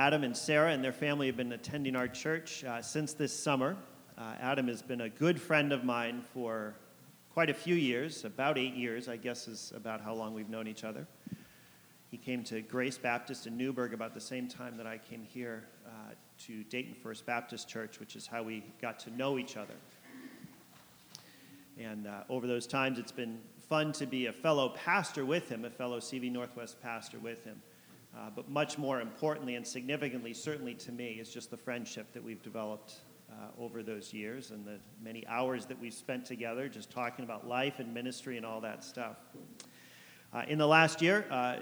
Adam and Sarah and their family have been attending our church uh, since this summer. Uh, Adam has been a good friend of mine for quite a few years, about eight years, I guess, is about how long we've known each other. He came to Grace Baptist in Newberg about the same time that I came here uh, to Dayton First Baptist Church, which is how we got to know each other. And uh, over those times, it's been fun to be a fellow pastor with him, a fellow CB Northwest pastor with him. Uh, but much more importantly and significantly, certainly to me, is just the friendship that we've developed uh, over those years and the many hours that we've spent together just talking about life and ministry and all that stuff. Uh, in the last year, uh,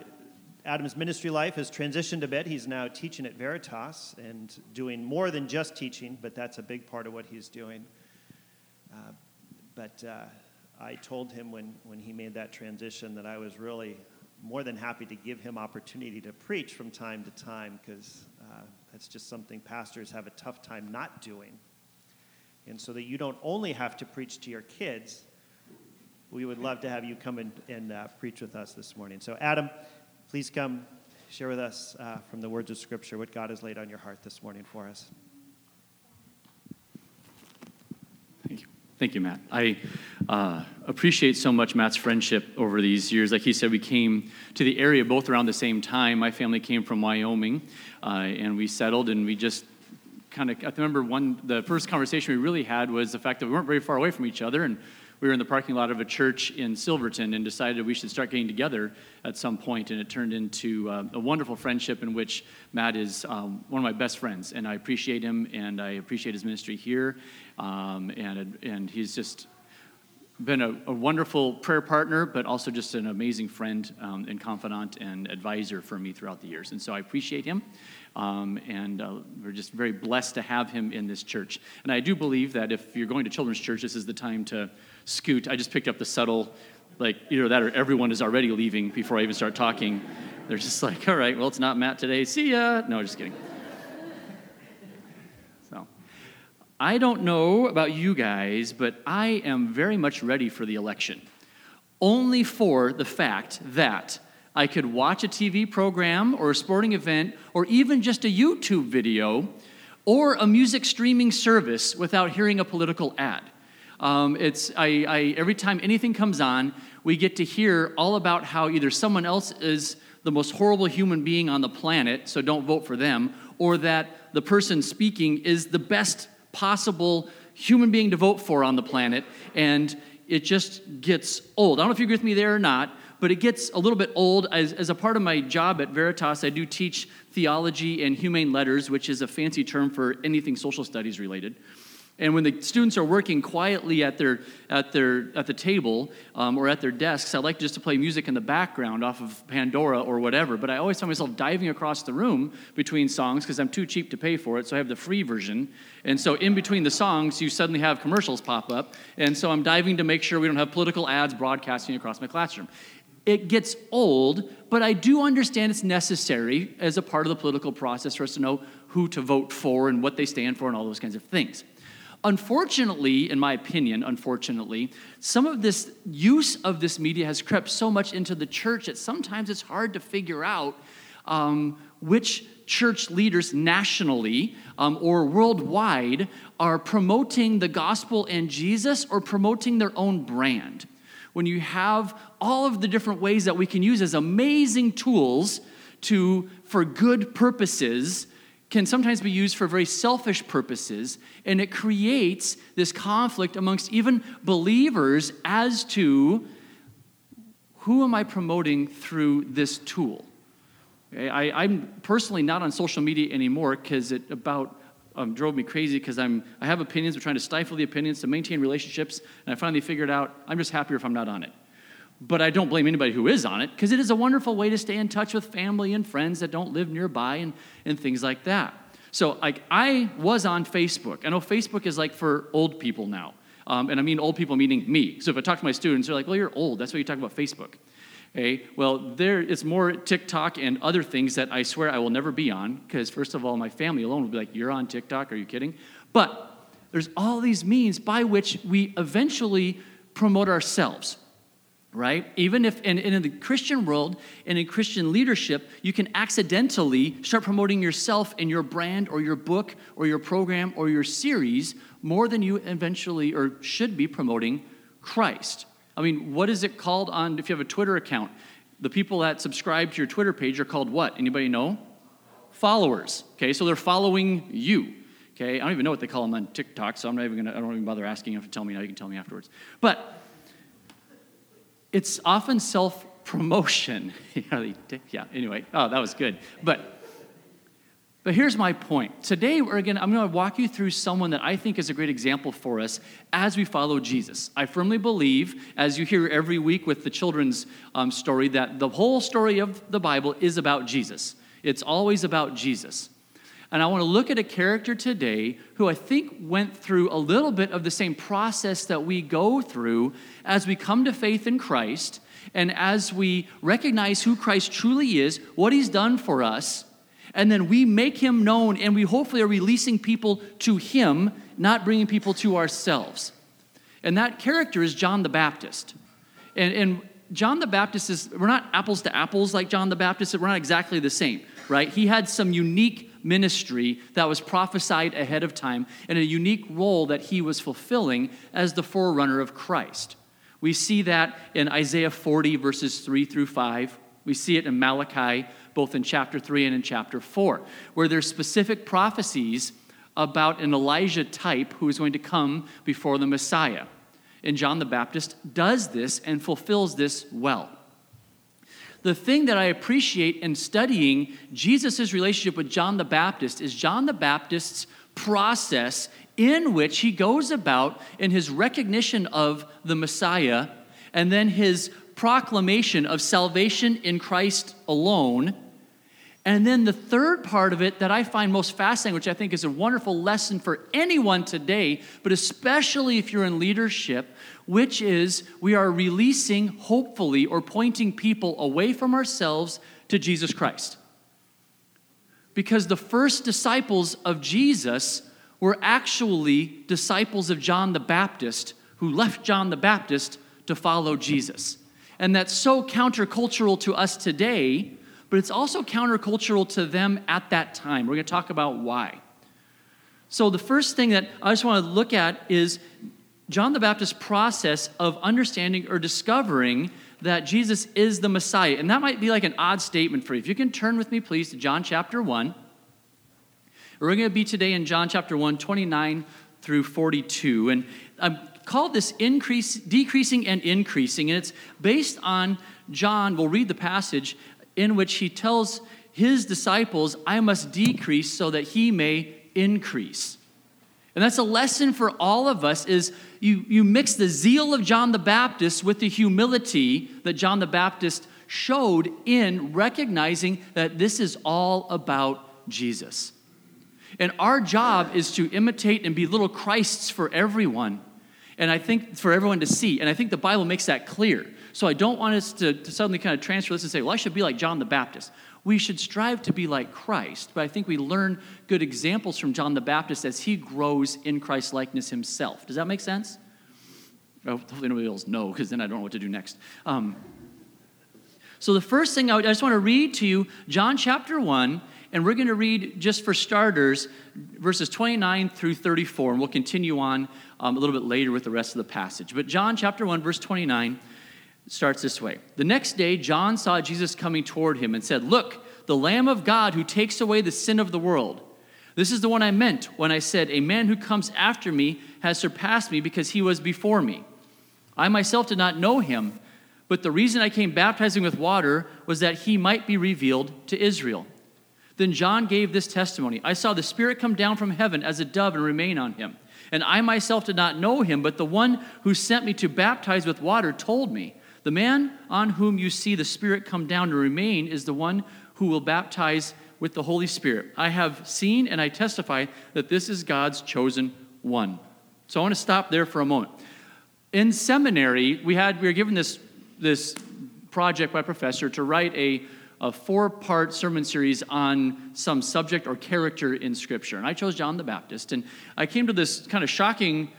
Adam's ministry life has transitioned a bit. He's now teaching at Veritas and doing more than just teaching, but that's a big part of what he's doing. Uh, but uh, I told him when, when he made that transition that I was really more than happy to give him opportunity to preach from time to time because uh, that's just something pastors have a tough time not doing. And so that you don't only have to preach to your kids, we would love to have you come and, and uh, preach with us this morning. So, Adam, please come share with us uh, from the words of Scripture what God has laid on your heart this morning for us. Thank you. Matt. I uh, appreciate so much Matt's friendship over these years. Like he said, we came to the area both around the same time. My family came from Wyoming, uh, and we settled, and we just kind of. I remember one. The first conversation we really had was the fact that we weren't very far away from each other, and we were in the parking lot of a church in Silverton and decided we should start getting together at some point, and it turned into uh, a wonderful friendship in which Matt is um, one of my best friends, and I appreciate him, and I appreciate his ministry here, um, and and he's just been a, a, wonderful prayer partner, but also just an amazing friend um, and confidant and advisor for me throughout the years. And so I appreciate him. Um, and uh, we're just very blessed to have him in this church. And I do believe that if you're going to children's church, this is the time to scoot. I just picked up the subtle, like, either that or everyone is already leaving before I even start talking. They're just like, all right, well, it's not Matt today. See ya. No, just kidding. So, I don't know about you guys, but I am very much ready for the election. Only for the fact that I could watch a TV program or a sporting event or even just a YouTube video or a music streaming service without hearing a political ad. Um, it's, I, I, every time anything comes on, we get to hear all about how either someone else is the most horrible human being on the planet, so don't vote for them, or that the person speaking is the best possible human being to vote for on the planet, and it just gets old. I don't know if you agree with me there or not, but it gets a little bit old. As, as a part of my job at Veritas, I do teach theology and humane letters, which is a fancy term for anything social studies related. And when the students are working quietly at their at their at the table um, or at their desks, I like just to play music in the background off of Pandora or whatever. But I always find myself diving across the room between songs because I'm too cheap to pay for it, so I have the free version. And so in between the songs, you suddenly have commercials pop up, and so I'm diving to make sure we don't have political ads broadcasting across my classroom. It gets old, but I do understand it's necessary as a part of the political process for us to know who to vote for and what they stand for and all those kinds of things. Unfortunately, in my opinion, unfortunately, some of this use of this media has crept so much into the church that sometimes it's hard to figure out um, which church leaders nationally um, or worldwide are promoting the gospel and Jesus or promoting their own brand. When you have all of the different ways that we can use as amazing tools to, for good purposes, can sometimes be used for very selfish purposes, and it creates this conflict amongst even believers as to who am I promoting through this tool? Okay, I, am personally not on social media anymore because it about um, drove me crazy because I'm I have opinions. We're trying to stifle the opinions to maintain relationships, and I finally figured out I'm just happier if I'm not on it. But I don't blame anybody who is on it because it is a wonderful way to stay in touch with family and friends that don't live nearby and, and things like that. So, like, I was on Facebook. I know Facebook is like for old people now. Um, and I mean old people meaning me. So if I talk to my students, they're like, well, you're old. That's why you talk about Facebook. Okay, well, there it's more TikTok and other things that I swear I will never be on because, first of all, my family alone will be like, You're on TikTok? Are you kidding? But there's all these means by which we eventually promote ourselves. Right? Even if in, in the Christian world and in Christian leadership, you can accidentally start promoting yourself and your brand or your book or your program or your series more than you eventually or should be promoting Christ. I mean, what is it called on if you have a Twitter account? The people that subscribe to your Twitter page are called what? Anybody know? Followers. Okay, so they're following you. Okay, I don't even know what they call them on TikTok, so I'm not even gonna, I don't even bother asking them to tell me now. You can tell me afterwards. But it's often self promotion. yeah, anyway, oh, that was good. But but here's my point. Today, we're again, I'm going to walk you through someone that I think is a great example for us as we follow Jesus. I firmly believe, as you hear every week with the children's um, story, that the whole story of the Bible is about Jesus. It's always about Jesus. And I want to look at a character today who I think went through a little bit of the same process that we go through as we come to faith in Christ and as we recognize who Christ truly is, what he's done for us, and then we make him known and we hopefully are releasing people to him, not bringing people to ourselves. And that character is John the Baptist. And, and John the Baptist is, we're not apples to apples like John the Baptist, we're not exactly the same, right? He had some unique ministry that was prophesied ahead of time and a unique role that he was fulfilling as the forerunner of Christ. We see that in Isaiah 40, verses 3 through 5. We see it in Malachi, both in chapter 3 and in chapter 4, where there's specific prophecies about an Elijah type who is going to come before the Messiah. And John the Baptist does this and fulfills this well the thing that I appreciate in studying Jesus' relationship with John the Baptist is John the Baptist's process in which he goes about in his recognition of the Messiah and then his proclamation of salvation in Christ alone. And then the third part of it that I find most fascinating, which I think is a wonderful lesson for anyone today, but especially if you're in leadership, which is we are releasing, hopefully, or pointing people away from ourselves to Jesus Christ. Because the first disciples of Jesus were actually disciples of John the Baptist who left John the Baptist to follow Jesus. And that's so countercultural to us today, but it's also countercultural to them at that time. We're going to talk about why. So, the first thing that I just want to look at is John the Baptist's process of understanding or discovering that Jesus is the Messiah. And that might be like an odd statement for you. If you can turn with me, please, to John chapter 1. We're going to be today in John chapter 1, 29 through 42. And I've called this increase, decreasing and increasing. And it's based on John, we'll read the passage in which he tells his disciples, I must decrease so that he may increase. And that's a lesson for all of us is you, you mix the zeal of John the Baptist with the humility that John the Baptist showed in recognizing that this is all about Jesus. And our job is to imitate and be little Christs for everyone. And I think for everyone to see. And I think the Bible makes that clear. So I don't want us to, to suddenly kind of transfer this and say, well, I should be like John the Baptist we should strive to be like Christ, but I think we learn good examples from John the Baptist as he grows in Christ's likeness himself. Does that make sense? Oh, hopefully nobody else know, because then I don't know what to do next. Um, so the first thing I, would, I just want to read to you, John chapter 1, and we're going to read, just for starters, verses 29 through 34, and we'll continue on um, a little bit later with the rest of the passage. But John chapter 1, verse 29 starts this way The next day, John saw Jesus coming toward him and said, Look, the Lamb of God who takes away the sin of the world. This is the one I meant when I said, A man who comes after me has surpassed me because he was before me. I myself did not know him, but the reason I came baptizing with water was that he might be revealed to Israel. Then John gave this testimony I saw the Spirit come down from heaven as a dove and remain on him. And I myself did not know him, but the one who sent me to baptize with water told me. The man on whom you see the Spirit come down to remain is the one who will baptize with the Holy Spirit. I have seen and I testify that this is God's chosen one. So I want to stop there for a moment. In seminary, we had we were given this this project by a professor to write a, a four-part sermon series on some subject or character in Scripture, and I chose John the Baptist. And I came to this kind of shocking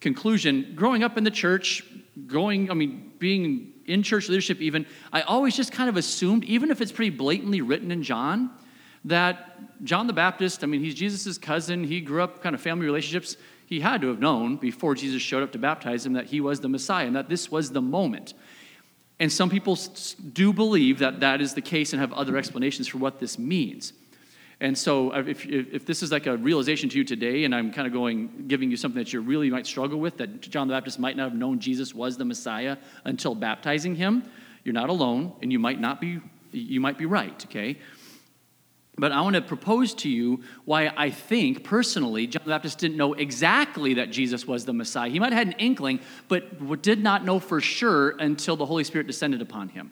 conclusion: growing up in the church, going, I mean, being in church leadership, even, I always just kind of assumed, even if it's pretty blatantly written in John, that John the Baptist, I mean, he's Jesus' cousin. He grew up kind of family relationships. He had to have known before Jesus showed up to baptize him that he was the Messiah and that this was the moment. And some people do believe that that is the case and have other explanations for what this means. And so, uh, if, if this is like a realization to you today, and I'm kind of going, giving you something that you really might struggle with, that John the Baptist might not have known Jesus was the Messiah until baptizing him, you're not alone, and you might not be, you might be right, okay? But I want to propose to you why I think personally John the Baptist didn't know exactly that Jesus was the Messiah. He might have had an inkling, but did not know for sure until the Holy Spirit descended upon him.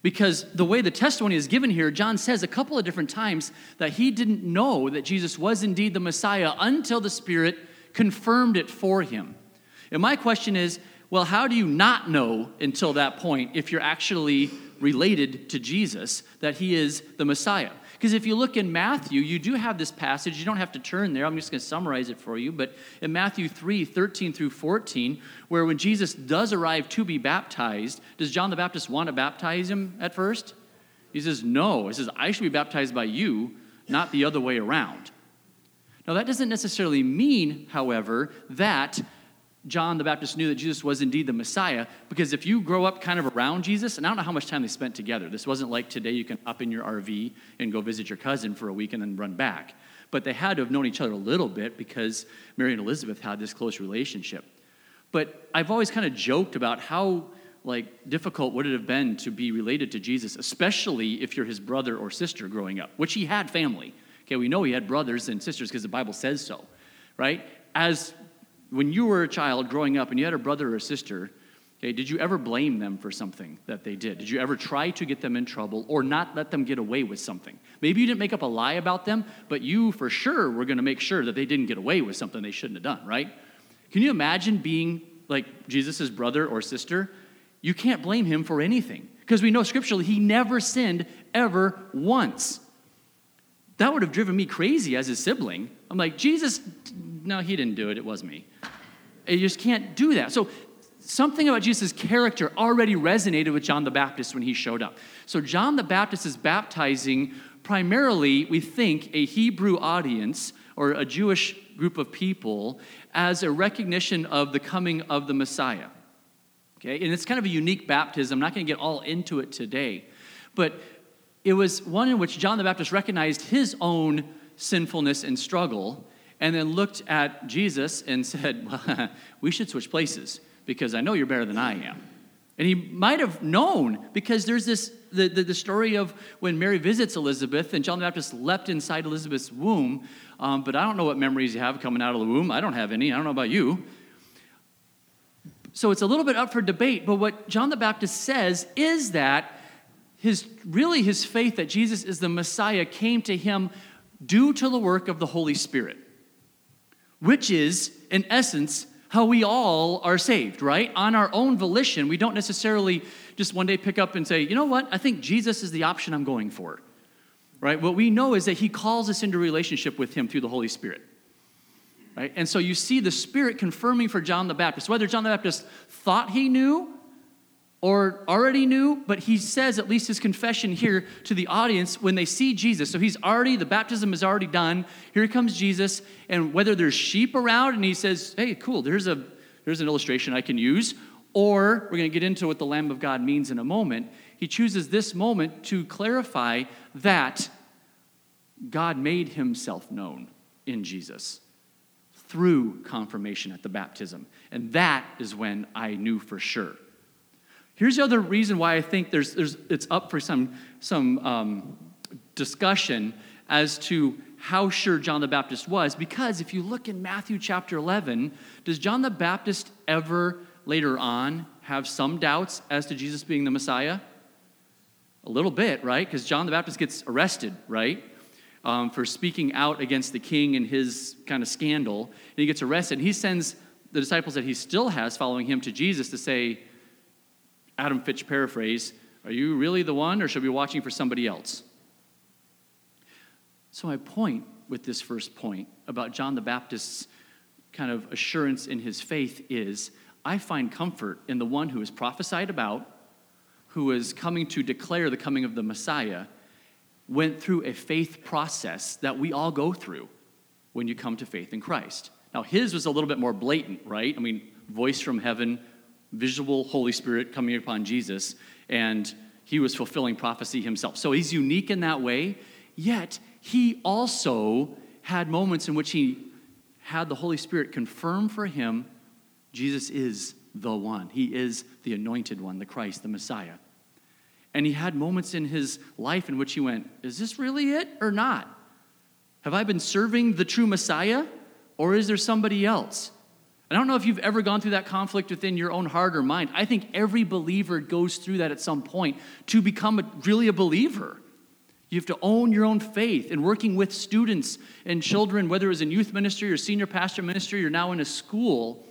Because the way the testimony is given here, John says a couple of different times that he didn't know that Jesus was indeed the Messiah until the Spirit confirmed it for him. And my question is well, how do you not know until that point if you're actually related to Jesus that he is the Messiah? Because if you look in Matthew, you do have this passage. You don't have to turn there. I'm just going to summarize it for you. But in Matthew 3 13 through 14, where when Jesus does arrive to be baptized, does John the Baptist want to baptize him at first? He says, No. He says, I should be baptized by you, not the other way around. Now, that doesn't necessarily mean, however, that John the Baptist knew that Jesus was indeed the Messiah because if you grow up kind of around Jesus, and I don't know how much time they spent together. This wasn't like today you can hop in your RV and go visit your cousin for a week and then run back. But they had to have known each other a little bit because Mary and Elizabeth had this close relationship. But I've always kind of joked about how like difficult would it have been to be related to Jesus, especially if you're his brother or sister growing up, which he had family. Okay, we know he had brothers and sisters because the Bible says so, right? As when you were a child growing up and you had a brother or sister, okay, did you ever blame them for something that they did? Did you ever try to get them in trouble or not let them get away with something? Maybe you didn't make up a lie about them, but you for sure were going to make sure that they didn't get away with something they shouldn't have done, right? Can you imagine being like Jesus' brother or sister? You can't blame him for anything because we know scripturally he never sinned ever once. That would have driven me crazy as his sibling. I'm like, Jesus, no, he didn't do it, it was me. You just can't do that. So something about Jesus' character already resonated with John the Baptist when he showed up. So John the Baptist is baptizing primarily, we think, a Hebrew audience or a Jewish group of people as a recognition of the coming of the Messiah. Okay, and it's kind of a unique baptism. I'm not going to get all into it today, but it was one in which John the Baptist recognized his own sinfulness and struggle and then looked at Jesus and said, well, We should switch places because I know you're better than I am. And he might have known because there's this the, the, the, story of when Mary visits Elizabeth and John the Baptist leapt inside Elizabeth's womb. Um, but I don't know what memories you have coming out of the womb. I don't have any. I don't know about you. So it's a little bit up for debate. But what John the Baptist says is that his really his faith that Jesus is the Messiah came to him due to the work of the Holy Spirit which is, in essence, how we all are saved, right? On our own volition. We don't necessarily just one day pick up and say, you know what? I think Jesus is the option I'm going for, right? What we know is that He calls us into relationship with Him through the Holy Spirit. Right? And so you see the Spirit confirming for John the Baptist, whether John the Baptist thought he knew or already knew, but he says at least his confession here to the audience when they see Jesus. So he's already, the baptism is already done. Here comes Jesus, and whether there's sheep around, and he says, Hey, cool, there's, a, there's an illustration I can use, or we're going to get into what the Lamb of God means in a moment. He chooses this moment to clarify that God made himself known in Jesus through confirmation at the baptism. And that is when I knew for sure Here's the other reason why I think there's, there's, it's up for some, some um, discussion as to how sure John the Baptist was. Because if you look in Matthew chapter 11, does John the Baptist ever later on have some doubts as to Jesus being the Messiah? A little bit, right? Because John the Baptist gets arrested, right? Um, for speaking out against the king and his kind of scandal. And he gets arrested. And he sends the disciples that he still has following him to Jesus to say, Adam Fitch paraphrase, are you really the one or should we be watching for somebody else? So, my point with this first point about John the Baptist's kind of assurance in his faith is I find comfort in the one who is prophesied about, who is coming to declare the coming of the Messiah, went through a faith process that we all go through when you come to faith in Christ. Now, his was a little bit more blatant, right? I mean, voice from heaven, visual Holy Spirit coming upon Jesus, and he was fulfilling prophecy himself. So he's unique in that way, yet he also had moments in which he had the Holy Spirit confirm for him Jesus is the one. He is the anointed one, the Christ, the Messiah. And he had moments in his life in which he went, Is this really it or not? Have I been serving the true Messiah or is there somebody else? I don't know if you've ever gone through that conflict within your own heart or mind. I think every believer goes through that at some point to become a, really a believer. You have to own your own faith and working with students and children, whether it's in youth ministry or senior pastor ministry or now in a school.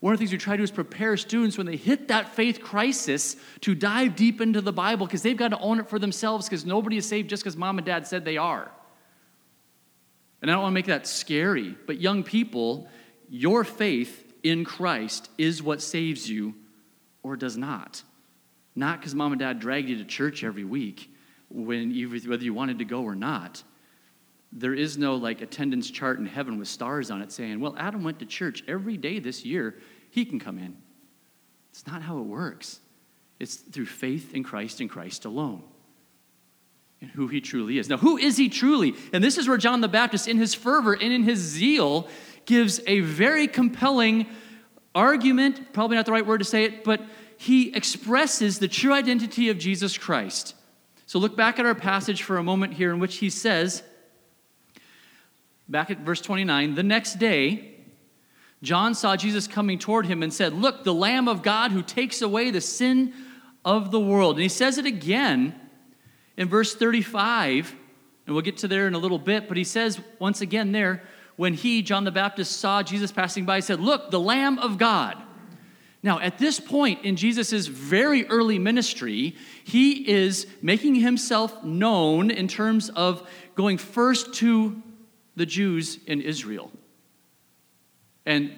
One of the things we try to do is prepare students when they hit that faith crisis to dive deep into the Bible because they've got to own it for themselves because nobody is saved just because mom and dad said they are. And I don't want to make that scary, but young people, your faith in Christ is what saves you or does not. Not because mom and dad dragged you to church every week when you, whether you wanted to go or not. There is no like attendance chart in heaven with stars on it saying, well, Adam went to church every day this year. He can come in. It's not how it works. It's through faith in Christ and Christ alone and who he truly is. Now, who is he truly? And this is where John the Baptist, in his fervor and in his zeal, gives a very compelling argument, probably not the right word to say it, but he expresses the true identity of Jesus Christ. So look back at our passage for a moment here, in which he says, back at verse 29, the next day, John saw Jesus coming toward him and said, Look, the Lamb of God who takes away the sin of the world. And he says it again in verse 35, and we'll get to there in a little bit, but he says once again there, when he, John the Baptist, saw Jesus passing by, he said, Look, the Lamb of God. Now, at this point in Jesus' very early ministry, he is making himself known in terms of going first to the Jews in Israel and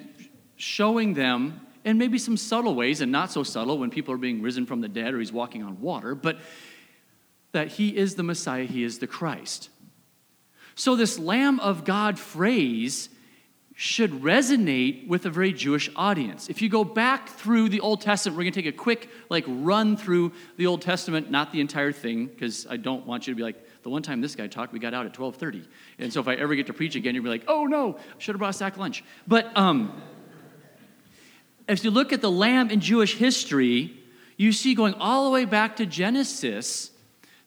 showing them, in maybe some subtle ways and not so subtle when people are being risen from the dead or he's walking on water, but that he is the Messiah, he is the Christ. So, this Lamb of God phrase should resonate with a very Jewish audience. If you go back through the Old Testament, we're going to take a quick like run through the Old Testament, not the entire thing, because I don't want you to be like, the one time this guy talked, we got out at 12:30. And so if I ever get to preach again, you'll be like, oh no, should have brought a sack lunch. But um, if you look at the lamb in Jewish history, you see going all the way back to Genesis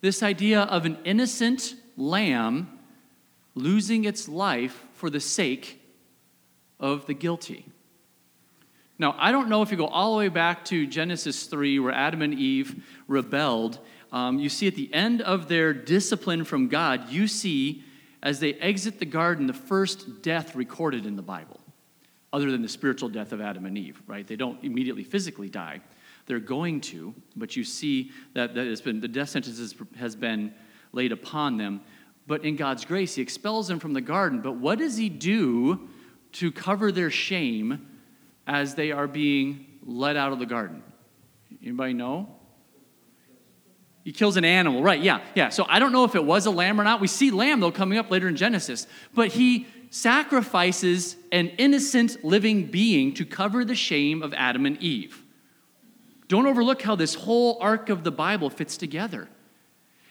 this idea of an innocent lamb losing its life for the sake of the guilty. Now, I don't know if you go all the way back to Genesis 3, where Adam and Eve rebelled. Um, you see at the end of their discipline from God, you see as they exit the garden the first death recorded in the Bible, other than the spiritual death of Adam and Eve, right? They don't immediately physically die. They're going to, but you see that, that has been, the death sentence has been laid upon them. But in God's grace, He expels them from the garden. But what does He do to cover their shame as they are being let out of the garden? Anybody know? He kills an animal, right? Yeah, yeah. So I don't know if it was a lamb or not. We see lamb, though, coming up later in Genesis. But he sacrifices an innocent living being to cover the shame of Adam and Eve. Don't overlook how this whole arc of the Bible fits together.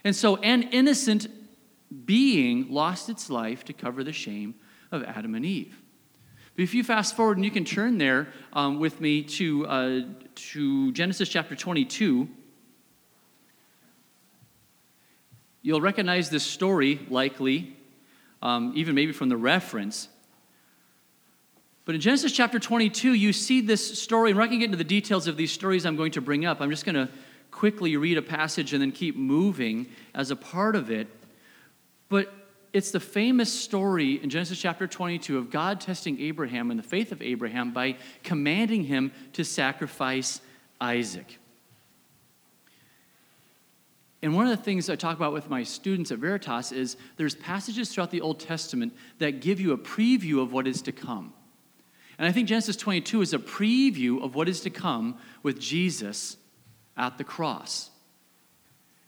And so, an innocent being lost its life to cover the shame of Adam and Eve. But if you fast forward and you can turn there um, with me to, uh, to Genesis chapter 22, you'll recognize this story likely, um, even maybe from the reference. But in Genesis chapter 22, you see this story, and we're not going to get into the details of these stories I'm going to bring up. I'm just going to quickly read a passage and then keep moving as a part of it. But it's the famous story in Genesis chapter 22 of God testing Abraham and the faith of Abraham by commanding him to sacrifice Isaac. And one of the things I talk about with my students at Veritas is there's passages throughout the Old Testament that give you a preview of what is to come. And I think Genesis 22 is a preview of what is to come with Jesus at the cross.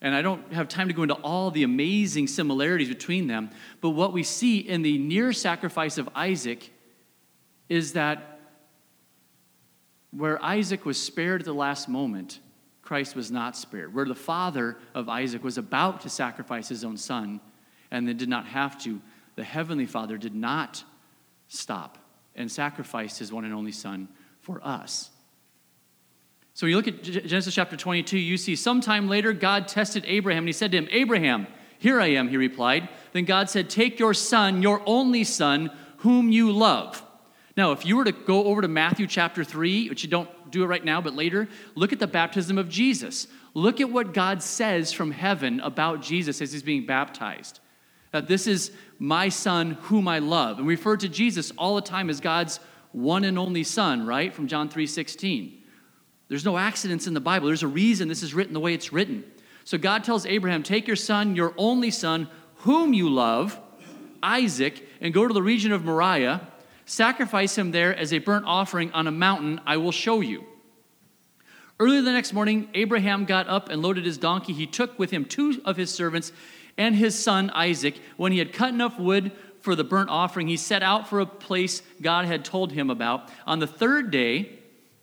And I don't have time to go into all the amazing similarities between them, but what we see in the near sacrifice of Isaac is that where Isaac was spared at the last moment, Christ was not spared. Where the father of Isaac was about to sacrifice his own son and then did not have to, the heavenly father did not stop and sacrifice his one and only son for us. So when you look at Genesis chapter 22, you see sometime later God tested Abraham and he said to him, Abraham, here I am, he replied. Then God said, Take your son, your only son, whom you love. Now, if you were to go over to Matthew chapter 3, which you don't do it right now, but later, look at the baptism of Jesus. Look at what God says from heaven about Jesus as he's being baptized. That this is my son whom I love. And we refer to Jesus all the time as God's one and only son, right? From John 3 16. There's no accidents in the Bible. There's a reason this is written the way it's written. So God tells Abraham, Take your son, your only son, whom you love, Isaac, and go to the region of Moriah, sacrifice him there as a burnt offering on a mountain I will show you. Early the next morning, Abraham got up and loaded his donkey. He took with him two of his servants and his son Isaac. When he had cut enough wood for the burnt offering, he set out for a place God had told him about. On the third day,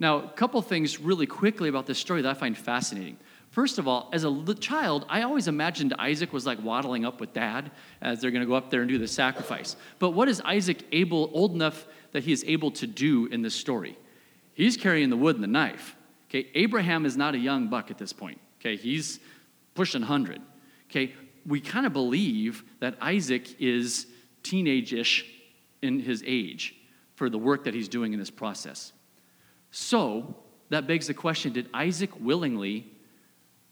Now, a couple things really quickly about this story that I find fascinating. First of all, as a child, I always imagined Isaac was like waddling up with dad as they're going to go up there and do the sacrifice. But what is Isaac able, old enough that he is able to do in this story? He's carrying the wood and the knife. Okay, Abraham is not a young buck at this point. Okay, he's pushing 100. Okay, we kind of believe that Isaac is teenage ish in his age for the work that he's doing in this process. So, that begs the question did Isaac willingly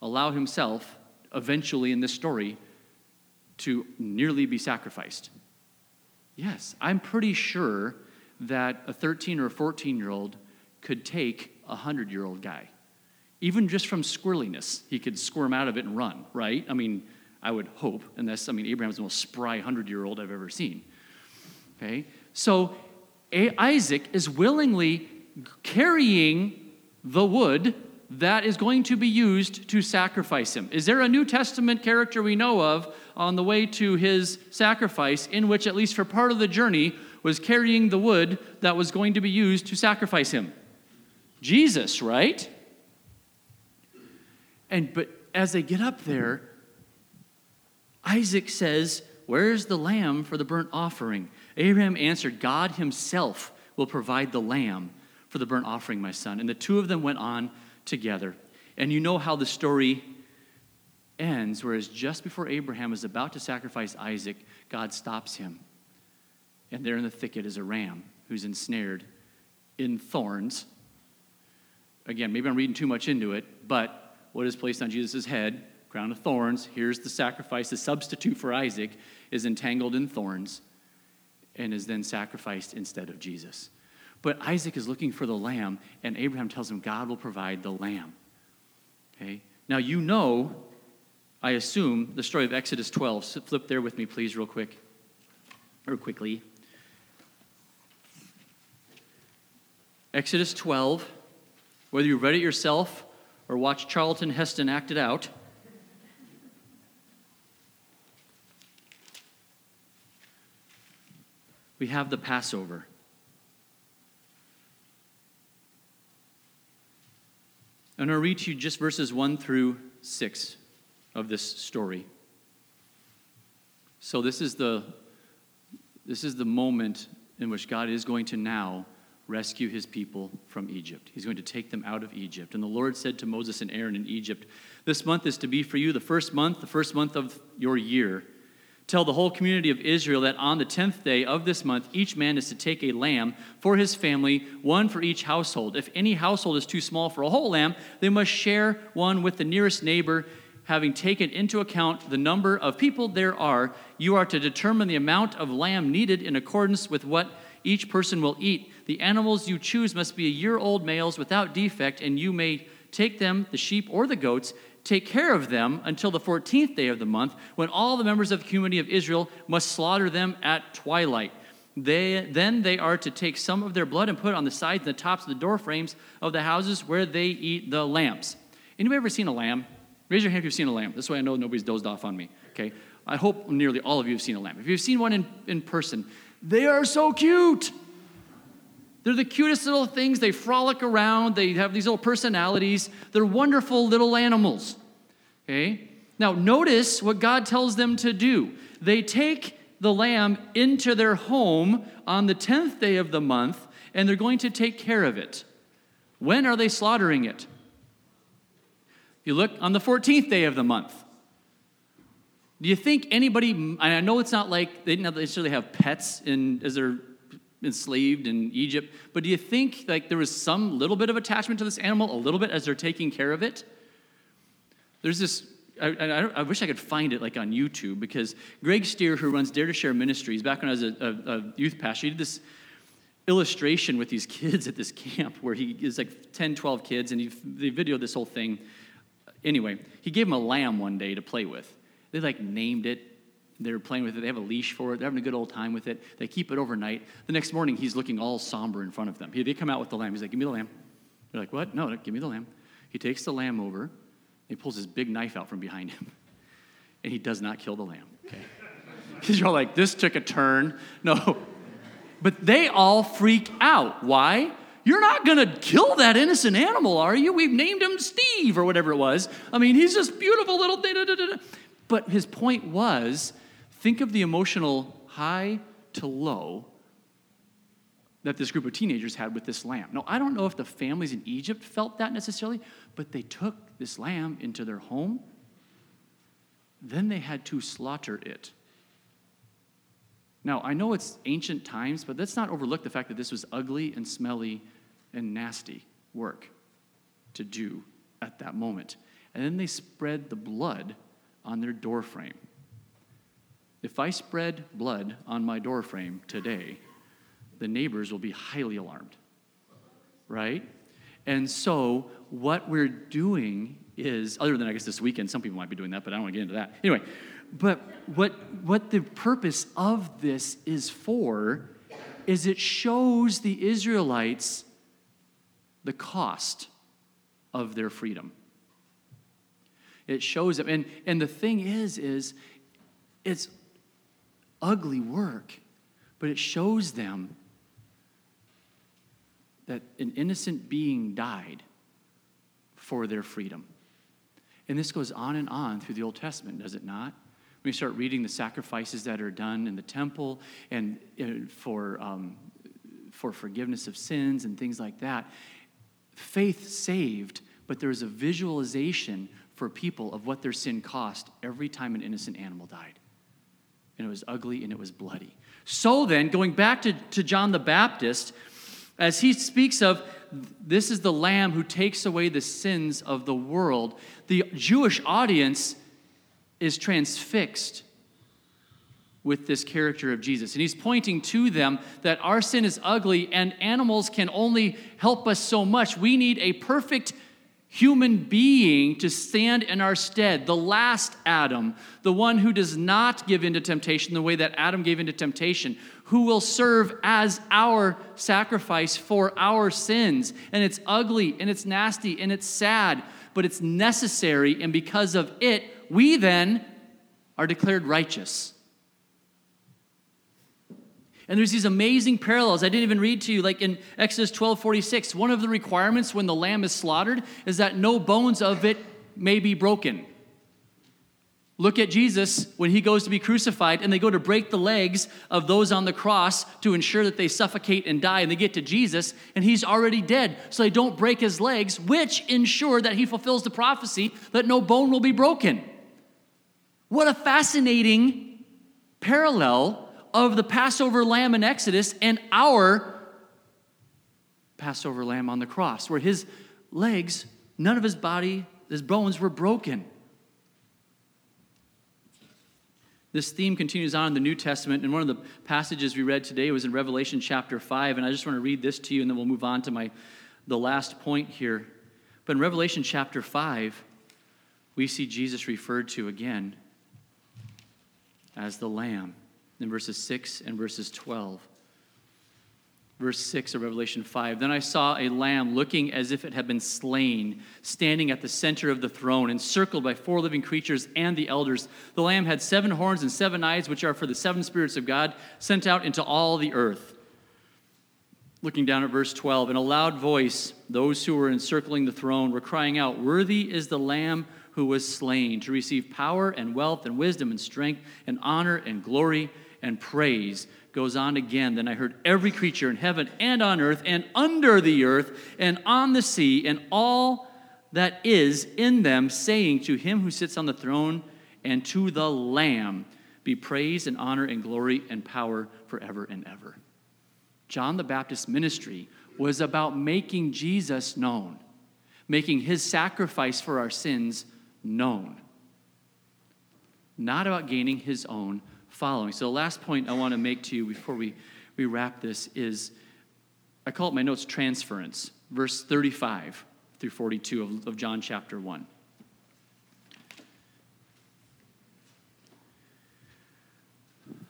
allow himself, eventually in this story, to nearly be sacrificed? Yes, I'm pretty sure that a 13 or a 14 year old could take a 100 year old guy. Even just from squirreliness, he could squirm out of it and run, right? I mean, I would hope, unless, I mean, Abraham's the most spry 100 year old I've ever seen. Okay? So Isaac is willingly carrying the wood that is going to be used to sacrifice him. Is there a New Testament character we know of on the way to his sacrifice in which, at least for part of the journey, was carrying the wood that was going to be used to sacrifice him? Jesus, right? And but as they get up there, Isaac says, Where's the lamb for the burnt offering? Abraham answered, God himself will provide the lamb for the burnt offering, my son. And the two of them went on together. And you know how the story ends, whereas just before Abraham is about to sacrifice Isaac, God stops him. And there in the thicket is a ram who's ensnared in thorns. Again, maybe I'm reading too much into it, but what is placed on Jesus' head? Crown of thorns. Here's the sacrifice. The substitute for Isaac is entangled in thorns and is then sacrificed instead of Jesus. But Isaac is looking for the lamb, and Abraham tells him God will provide the lamb. Okay? Now, you know, I assume, the story of Exodus 12. Flip there with me, please, real quick, or quickly. Exodus 12, whether you read it yourself or watch Charlton Heston act it out. We have the Passover. I'm going to read to you just verses 1 through 6 of this story. So this is the this is the moment in which God is going to now rescue his people from Egypt. He's going to take them out of Egypt. And the Lord said to Moses and Aaron in Egypt, This month is to be for you the first month, the first month of your year. Tell the whole community of Israel that on the tenth day of this month, each man is to take a lamb for his family, one for each household. If any household is too small for a whole lamb, they must share one with the nearest neighbor. Having taken into account the number of people there are, you are to determine the amount of lamb needed in accordance with what each person will eat. The animals you choose must be a year old males without defect, and you may take them, the sheep or the goats, take care of them until the 14th day of the month, when all the members of the community of Israel must slaughter them at twilight. They, then they are to take some of their blood and put it on the sides and the tops of the door frames of the houses where they eat the lambs. Anybody ever seen a lamb? Raise your hand if you've seen a lamb. This way I know nobody's dozed off on me. Okay? I hope nearly all of you have seen a lamb. If you've seen one in, in person, they are so cute. They're the cutest little things. They frolic around. They have these little personalities. They're wonderful little animals. Okay? Now, notice what God tells them to do. They take the lamb into their home on the 10th day of the month, and they're going to take care of it. When are they slaughtering it? You look on the 14th day of the month. Do you think anybody, I know it's not like they didn't necessarily have pets in, as they're enslaved in Egypt. But do you think like there was some little bit of attachment to this animal, a little bit as they're taking care of it? There's this. I, I, I wish I could find it like on YouTube because Greg Stier, who runs Dare to Share Ministries, back when I was a, a, a youth pastor, he did this illustration with these kids at this camp where he is like 10, 12 kids, and he, they videoed this whole thing. Anyway, he gave them a lamb one day to play with. They like named it, they're playing with it. They have a leash for it. They're having a good old time with it. They keep it overnight. The next morning, he's looking all somber in front of them. They come out with the lamb. He's like, Give me the lamb. They're like, What? No, give me the lamb. He takes the lamb over. He pulls his big knife out from behind him. And he does not kill the lamb. Okay. Because you're all like, This took a turn. No. But they all freak out. Why? You're not going to kill that innocent animal, are you? We've named him Steve or whatever it was. I mean, he's this beautiful little. Da-da-da-da. But his point was Think of the emotional high to low that this group of teenagers had with this lamb. Now, I don't know if the families in Egypt felt that necessarily, but they took this lamb into their home. Then they had to slaughter it. Now, I know it's ancient times, but let's not overlook the fact that this was ugly and smelly and nasty work to do at that moment. And then they spread the blood on their doorframe. If I spread blood on my doorframe today, the neighbors will be highly alarmed. Right? And so, what we're doing is, other than I guess this weekend, some people might be doing that, but I don't want to get into that. Anyway, but what, what the purpose of this is for is it shows the Israelites the cost of their freedom. It shows them. And, and the thing is, is it's ugly work, but it shows them that an innocent being died for their freedom. And this goes on and on through the Old Testament, does it not? When you start reading the sacrifices that are done in the temple and uh, for, um, for forgiveness of sins and things like that, faith saved, but there's a visualization for people of what their sin cost every time an innocent animal died and it was ugly and it was bloody. So then, going back to, to John the Baptist, as he speaks of this is the Lamb who takes away the sins of the world, the Jewish audience is transfixed with this character of Jesus. And he's pointing to them that our sin is ugly and animals can only help us so much. We need a perfect human being to stand in our stead, the last Adam, the one who does not give in to temptation the way that Adam gave in to temptation, who will serve as our sacrifice for our sins. And it's ugly and it's nasty and it's sad, but it's necessary. And because of it, we then are declared righteous. And there's these amazing parallels. I didn't even read to you, like in Exodus 12 46. One of the requirements when the lamb is slaughtered is that no bones of it may be broken. Look at Jesus when he goes to be crucified, and they go to break the legs of those on the cross to ensure that they suffocate and die. And they get to Jesus, and he's already dead. So they don't break his legs, which ensure that he fulfills the prophecy that no bone will be broken. What a fascinating parallel of the Passover lamb in Exodus and our Passover lamb on the cross, where his legs, none of his body, his bones were broken. This theme continues on in the New Testament, and one of the passages we read today was in Revelation chapter 5, and I just want to read this to you, and then we'll move on to my the last point here. But in Revelation chapter 5, we see Jesus referred to again as the Lamb in verses 6 and verses 12 verse 6 of Revelation 5. Then I saw a lamb looking as if it had been slain, standing at the center of the throne, encircled by four living creatures and the elders. The lamb had seven horns and seven eyes, which are for the seven spirits of God sent out into all the earth. Looking down at verse 12, in a loud voice, those who were encircling the throne were crying out, Worthy is the lamb who was slain to receive power and wealth and wisdom and strength and honor and glory and praise goes on again. Then I heard every creature in heaven and on earth and under the earth and on the sea and all that is in them saying to him who sits on the throne and to the Lamb be praise and honor and glory and power forever and ever. John the Baptist's ministry was about making Jesus known, making his sacrifice for our sins known, not about gaining his own following. So, the last point I want to make to you before we, we wrap this is I call it my notes transference, verse 35 through 42 of, of John chapter 1.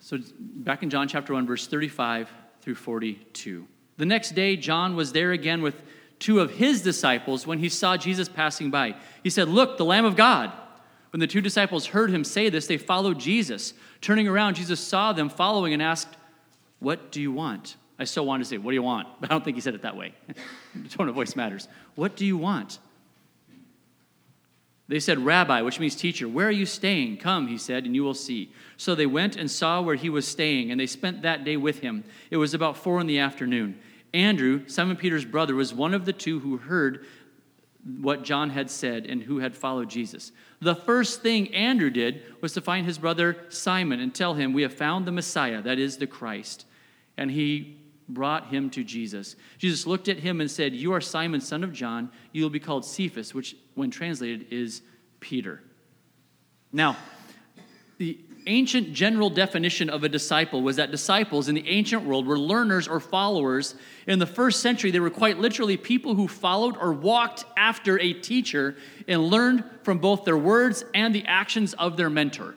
So, back in John chapter 1, verse 35 through 42. The next day, John was there again with two of his disciples when he saw Jesus passing by. He said, Look, the Lamb of God. When the two disciples heard him say this, they followed Jesus. Turning around, Jesus saw them following and asked, What do you want? I still wanted to say, What do you want? But I don't think he said it that way. the tone of voice matters. What do you want? They said, Rabbi, which means teacher, where are you staying? Come, he said, and you will see. So they went and saw where he was staying, and they spent that day with him. It was about four in the afternoon. Andrew, Simon Peter's brother, was one of the two who heard what John had said and who had followed Jesus. The first thing Andrew did was to find his brother Simon and tell him, We have found the Messiah, that is the Christ. And he brought him to Jesus. Jesus looked at him and said, You are Simon, son of John. You will be called Cephas, which, when translated, is Peter. Now, ancient general definition of a disciple was that disciples in the ancient world were learners or followers. In the first century, they were quite literally people who followed or walked after a teacher and learned from both their words and the actions of their mentor.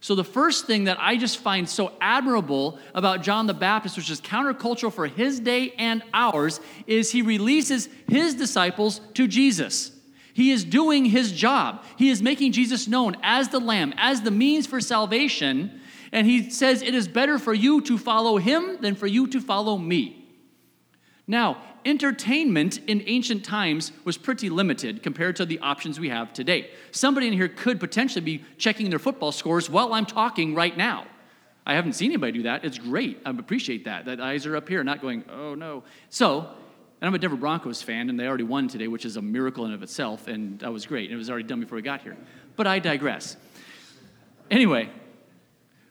So, the first thing that I just find so admirable about John the Baptist, which is countercultural for his day and ours, is he releases his disciples to Jesus. He is doing his job. He is making Jesus known as the Lamb, as the means for salvation. And he says, It is better for you to follow him than for you to follow me. Now, entertainment in ancient times was pretty limited compared to the options we have today. Somebody in here could potentially be checking their football scores while I'm talking right now. I haven't seen anybody do that. It's great. I appreciate that. That eyes are up here, not going, oh no. So, and I'm a Denver Broncos fan, and they already won today, which is a miracle in of itself, and that was great. And it was already done before we got here. But I digress. Anyway,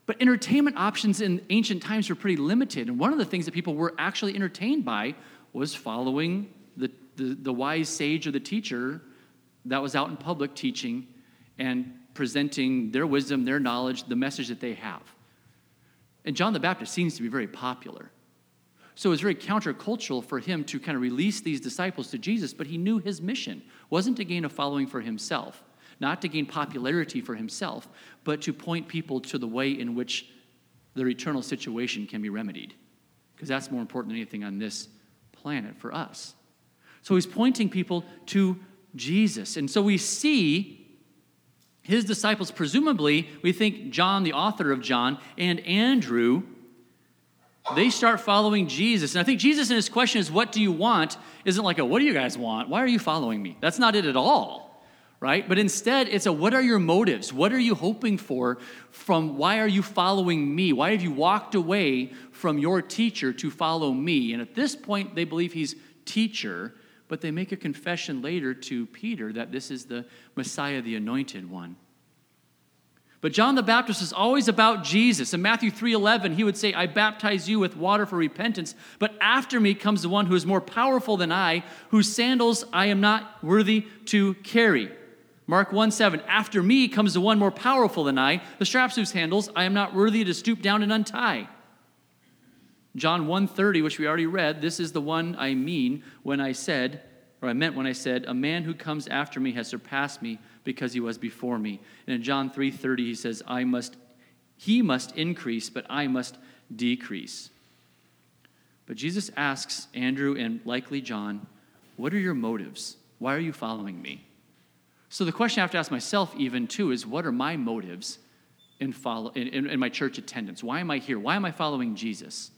but entertainment options in ancient times were pretty limited. And one of the things that people were actually entertained by was following the, the, the wise sage or the teacher that was out in public teaching and presenting their wisdom, their knowledge, the message that they have. And John the Baptist seems to be very popular. So it was very countercultural for him to kind of release these disciples to Jesus, but he knew his mission wasn't to gain a following for himself, not to gain popularity for himself, but to point people to the way in which their eternal situation can be remedied. Because that's more important than anything on this planet for us. So he's pointing people to Jesus. And so we see his disciples, presumably, we think John, the author of John, and Andrew they start following Jesus. And I think Jesus in his question is, What do you want? isn't like a, What do you guys want? Why are you following me? That's not it at all, right? But instead, it's a, What are your motives? What are you hoping for from why are you following me? Why have you walked away from your teacher to follow me? And at this point, they believe he's teacher, but they make a confession later to Peter that this is the Messiah, the anointed one. But John the Baptist was always about Jesus. In Matthew 3:11, he would say, "I baptize you with water for repentance, but after me comes the one who is more powerful than I, whose sandals I am not worthy to carry." Mark 1 7, after me comes the one more powerful than I, the straps whose handles I am not worthy to stoop down and untie. John 1:30, which we already read, this is the one I mean when I said, or I meant when I said, a man who comes after me has surpassed me because he was before me. And in John 3:30 he says, I must he must increase, but I must decrease. But Jesus asks Andrew and likely John, what are your motives? Why are you following me? So the question I have to ask myself even too is what are my motives in follow in, in, in my church attendance? Why am I here? Why am I following Jesus?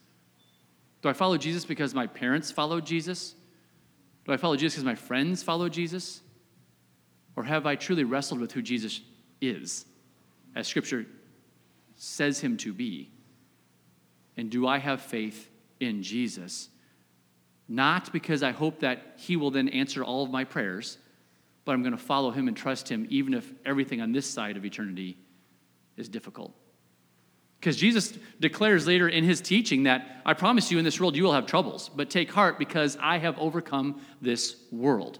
Do I follow Jesus because my parents followed Jesus? Do I follow Jesus because my friends follow Jesus? Or have I truly wrestled with who Jesus is, as Scripture says him to be? And do I have faith in Jesus? Not because I hope that he will then answer all of my prayers, but I'm going to follow him and trust him even if everything on this side of eternity is difficult. Because Jesus declares later in his teaching that I promise you in this world you will have troubles, but take heart because I have overcome this world.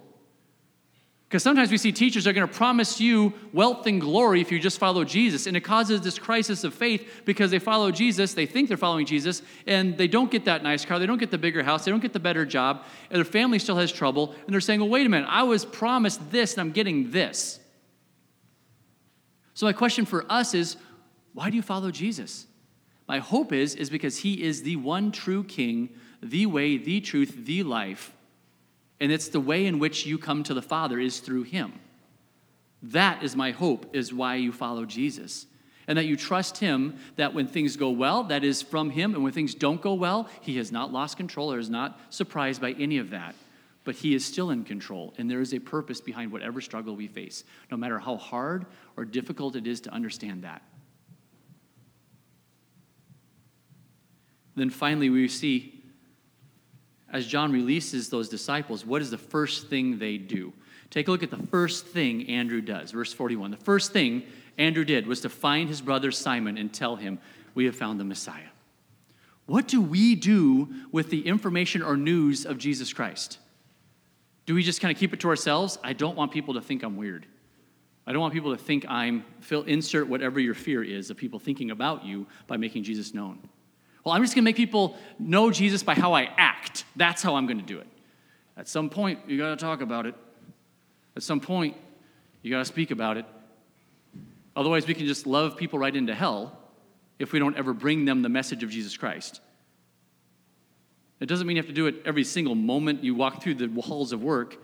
Because sometimes we see teachers are going to promise you wealth and glory if you just follow Jesus. And it causes this crisis of faith because they follow Jesus, they think they're following Jesus, and they don't get that nice car, they don't get the bigger house, they don't get the better job, and their family still has trouble. And they're saying, well, wait a minute, I was promised this and I'm getting this. So my question for us is why do you follow Jesus? My hope is, is because he is the one true king, the way, the truth, the life and it's the way in which you come to the Father is through him. That is my hope, is why you follow Jesus. And that you trust him that when things go well, that is from him, and when things don't go well, he has not lost control or is not surprised by any of that. But he is still in control, and there is a purpose behind whatever struggle we face, no matter how hard or difficult it is to understand that. Then finally, we see as John releases those disciples, what is the first thing they do? Take a look at the first thing Andrew does. Verse 41. The first thing Andrew did was to find his brother Simon and tell him, We have found the Messiah. What do we do with the information or news of Jesus Christ? Do we just kind of keep it to ourselves? I don't want people to think I'm weird. I don't want people to think I'm, fill, insert whatever your fear is of people thinking about you by making Jesus known. Well, I'm just going to make people know Jesus by how I act. That's how I'm going to do it. At some point, you got to talk about it. At some point, you got to speak about it. Otherwise, we can just love people right into hell if we don't ever bring them the message of Jesus Christ. It doesn't mean you have to do it every single moment you walk through the halls of work,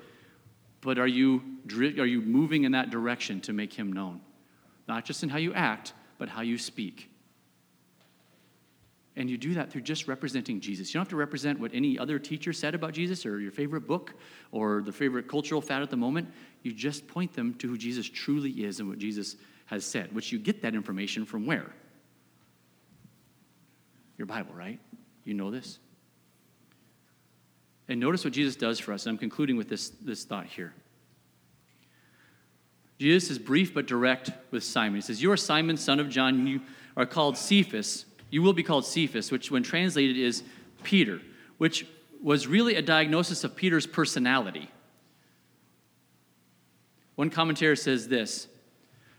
but are you, are you moving in that direction to make him known? Not just in how you act, but how you speak. And you do that through just representing Jesus. You don't have to represent what any other teacher said about Jesus or your favorite book or the favorite cultural fad at the moment. You just point them to who Jesus truly is and what Jesus has said, which you get that information from where? Your Bible, right? You know this. And notice what Jesus does for us. I'm concluding with this, this thought here. Jesus is brief but direct with Simon. He says, You are Simon, son of John. You are called Cephas you will be called Cephas, which, when translated, is Peter, which was really a diagnosis of Peter's personality. One commentator says this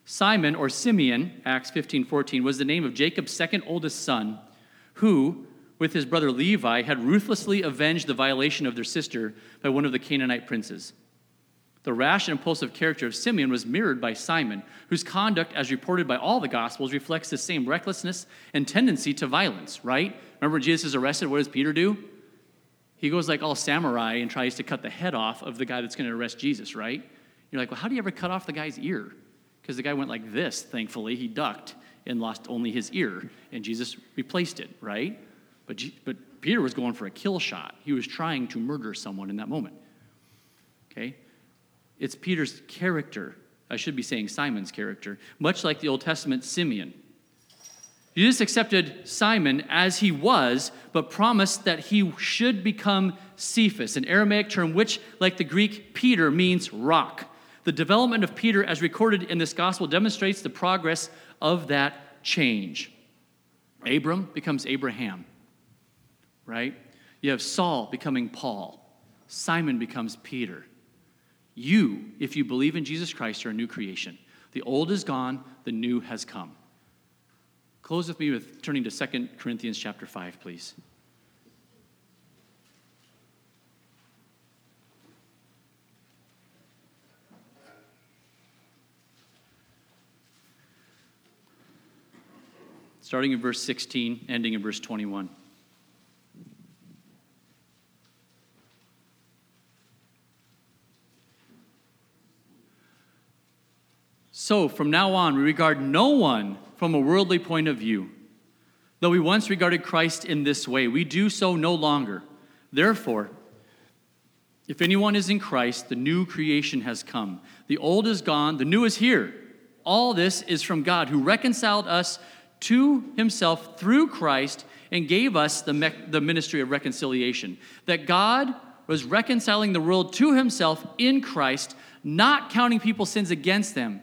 Simon, or Simeon, Acts 15 14, was the name of Jacob's second oldest son, who, with his brother Levi, had ruthlessly avenged the violation of their sister by one of the Canaanite princes. The rash and impulsive character of Simeon was mirrored by Simon, whose conduct, as reported by all the Gospels, reflects the same recklessness and tendency to violence, right? Remember when Jesus is arrested, what does Peter do? He goes like all samurai and tries to cut the head off of the guy that's going to arrest Jesus, right? You're like, well, how do you ever cut off the guy's ear? Because the guy went like this, thankfully. He ducked and lost only his ear, and Jesus replaced it, right? But, but Peter was going for a kill shot. He was trying to murder someone in that moment. Okay? It's Peter's character. I should be saying Simon's character, much like the Old Testament Simeon. Jesus accepted Simon as he was, but promised that he should become Cephas, an Aramaic term which, like the Greek Peter, means rock. The development of Peter, as recorded in this gospel, demonstrates the progress of that change. Abram becomes Abraham, right? You have Saul becoming Paul, Simon becomes Peter. You, if you believe in Jesus Christ, are a new creation. The old is gone, the new has come. Close with me with turning to 2 Corinthians chapter 5, please. Starting in verse 16, ending in verse 21. So, from now on, we regard no one from a worldly point of view. Though we once regarded Christ in this way, we do so no longer. Therefore, if anyone is in Christ, the new creation has come. The old is gone, the new is here. All this is from God, who reconciled us to himself through Christ and gave us the, me- the ministry of reconciliation. That God was reconciling the world to himself in Christ, not counting people's sins against them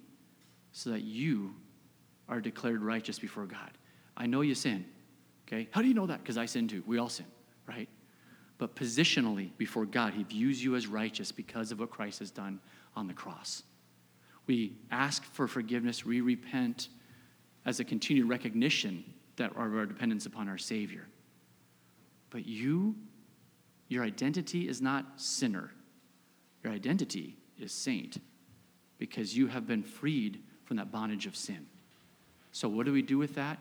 so that you are declared righteous before God. I know you sin. Okay? How do you know that? Because I sin too. We all sin, right? But positionally before God, He views you as righteous because of what Christ has done on the cross. We ask for forgiveness, we repent as a continued recognition that our, our dependence upon our Savior. But you, your identity is not sinner. Your identity is saint because you have been freed from that bondage of sin. So, what do we do with that?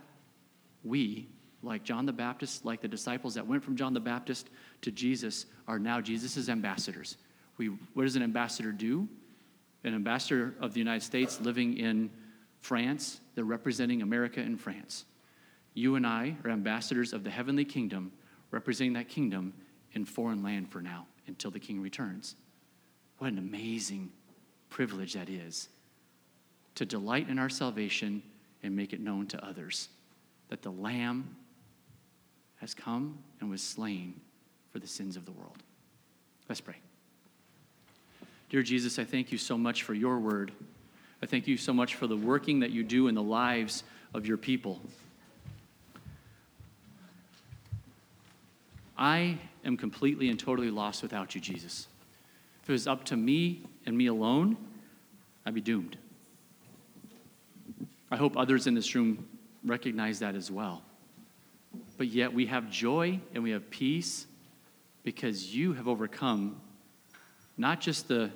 We, like John the Baptist, like the disciples that went from John the Baptist to Jesus, are now Jesus' ambassadors. We, what does an ambassador do? An ambassador of the United States living in France, they're representing America in France. You and I are ambassadors of the heavenly kingdom, representing that kingdom in foreign land for now until the king returns. What an amazing privilege that is to delight in our salvation and make it known to others that the Lamb has come and was slain for the sins of the world. Let's pray. Dear Jesus, I thank you so much for your word. I thank you so much for the working that you do in the lives of your people. I am completely and totally lost without you, Jesus. If it was up to me and me alone, I'd be doomed. I hope others in this room recognize that as well. But yet we have joy and we have peace because you have overcome not just the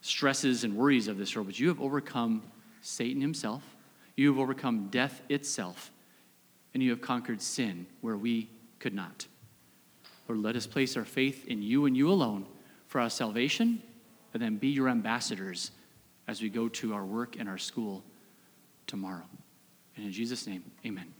stresses and worries of this world, but you have overcome Satan himself. You have overcome death itself. And you have conquered sin where we could not. Lord, let us place our faith in you and you alone for our salvation, and then be your ambassadors as we go to our work and our school tomorrow. And in Jesus' name, amen.